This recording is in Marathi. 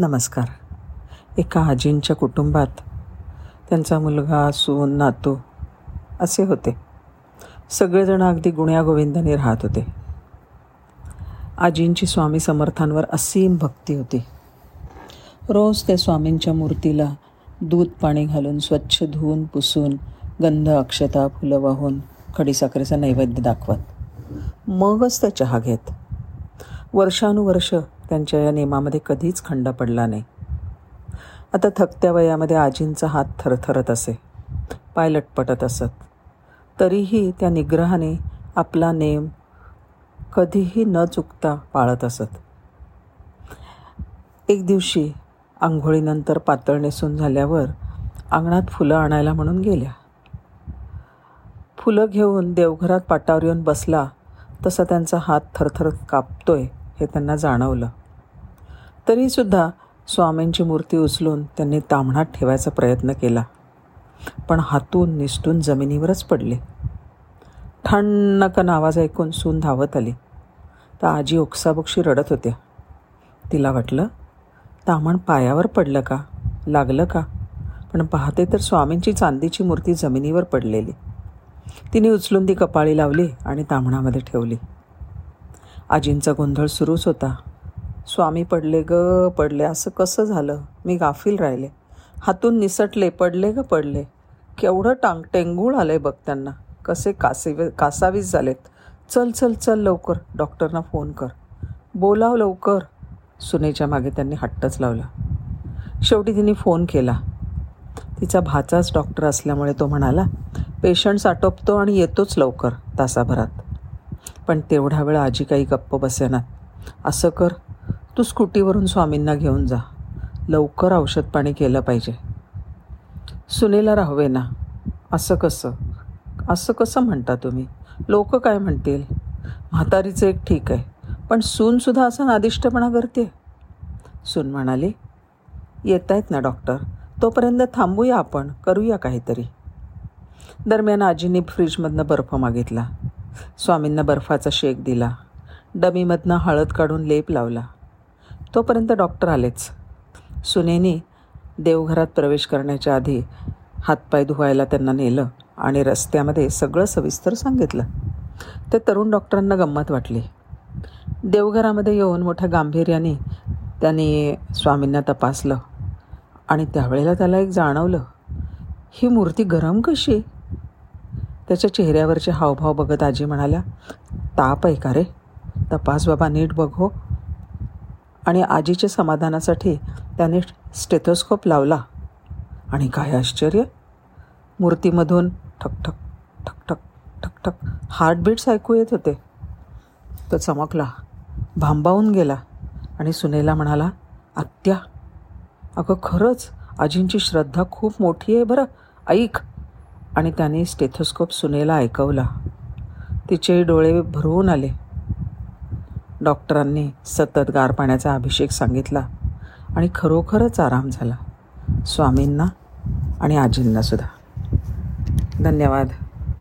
नमस्कार. एका आजींच्या कुटुंबात त्यांचा मुलगा सून नातू असे होते. सगळेजण अगदी गुण्यागोविंदाने राहत होते. आजींची स्वामी समर्थांवर असीम भक्ती होती. रोज ते स्वामींच्या मूर्तीला दूध पाणी घालून स्वच्छ धुवून पुसून गंध अक्षता फुलं वाहून खडीसाखरेचा नैवेद्य दाखवत. मगच ते चहा घेत. वर्षानुवर्ष त्यांच्या या नियमामध्ये कधीच खंड पडला नाही. आता थकत्या वयामध्ये आजींचा हात थरथरत असे. पाय लटपटत असत. तरीही त्या निग्रहाने आपला नेम कधीही न चुकता पाळत असत. एक दिवशी आंघोळीनंतर पातळ नेसून झाल्यावर अंगणात फुलं आणायला म्हणून गेल्या. फुलं घेऊन देवघरात पाटावर येऊन बसला तसा त्यांचा हात थरथरत कापतोय हे त्यांना जाणवलं. तरीसुद्धा स्वामींची मूर्ती उचलून त्यांनी तामणात ठेवायचा प्रयत्न केला. पण हातून निसटून जमिनीवरच पडले. ठणकन आवाज ऐकून सून धावत आली. तर आजी ओक्साबोक्षी रडत होत्या. तिला वाटलं तामण पायावर पडलं का? लागलं का? पण पाहते तर स्वामींची चांदीची मूर्ती जमिनीवर पडलेली. तिने उचलून ती कपाळी लावली आणि तांबणामध्ये ठेवली. आजींचा गोंधळ सुरूच होता. स्वामी पडले ग पडले. असं कसं झालं? मी गाफील राहिले. हातून निसटले पडले ग पडले. केवढं टांग टेंगूळ आलं आहे बघ त्यांना. कसे कासे कासावीस झालेत. चल चल चल लवकर. डॉक्टरना फोन कर. बोलाव लवकर. सुनेच्या मागे त्यांनी हट्टच लावला. शेवटी तिने फोन केला. तिचा भाचाच डॉक्टर असल्यामुळे तो म्हणाला पेशंट्स आटोपतो आणि येतोच लवकर तासाभरात. पण तेवढा वेळ आजी काही गप्प बसेनात असं कर. तू स्कूटीवरून स्वामींना घेऊन जा. लवकर औषध पाणी केलं पाहिजे. सुनेला राहवे ना असं कसं? असं कसं म्हणता तुम्ही? लोक काय म्हणतील? म्हातारीचं एक ठीक आहे. पण सूनसुद्धा असा नादिष्टपणा करते सून म्हणाली येत आहेत ना डॉक्टर. तोपर्यंत थांबूया आपण. करूया काहीतरी. दरम्यान आजीने फ्रीजमधनं बर्फ मागितला. स्वामींना बर्फाचा शेक दिला. डमीमधनं हळद काढून लेप लावला. तोपर्यंत डॉक्टर आलेच. सुनेनी देवघरात प्रवेश करण्याच्या आधी हातपाय धुवायला त्यांना नेलं आणि रस्त्यामध्ये सगळं सविस्तर सांगितलं. ते तरुण डॉक्टरांना गंमत वाटली. देवघरामध्ये येऊन मोठ्या गांभीर्याने त्यांनी स्वामींना तपासलं आणि त्यावेळेला त्याला एक जाणवलं ही मूर्ती गरम कशी? त्याच्या चेहऱ्यावरचे हावभाव बघत आजी म्हणाल्या ताप आहे का रे? तपास बाबा नीट बघो हो. आणि आजीच्या समाधानासाठी त्याने स्टेथोस्कोप लावला. आणि काय आश्चर्य? मूर्तीमधून ठकठक ठकठक ठकठक हार्टबीट्स ऐकू येत होते. तो चमकला भांबावून गेला आणि सुनेला म्हणाला आत्या अगं खरंच आजींची श्रद्धा खूप मोठी आहे बरं ऐक. आणि त्याने स्टेथोस्कोप सुनेला ऐकवला. तिचे डोळे भरवून आले. डॉक्टरांनी सतत गार पाण्याचा अभिषेक सांगितला आणि खरोखरच आराम झाला. स्वामींना आणि आजींनासुद्धा धन्यवाद.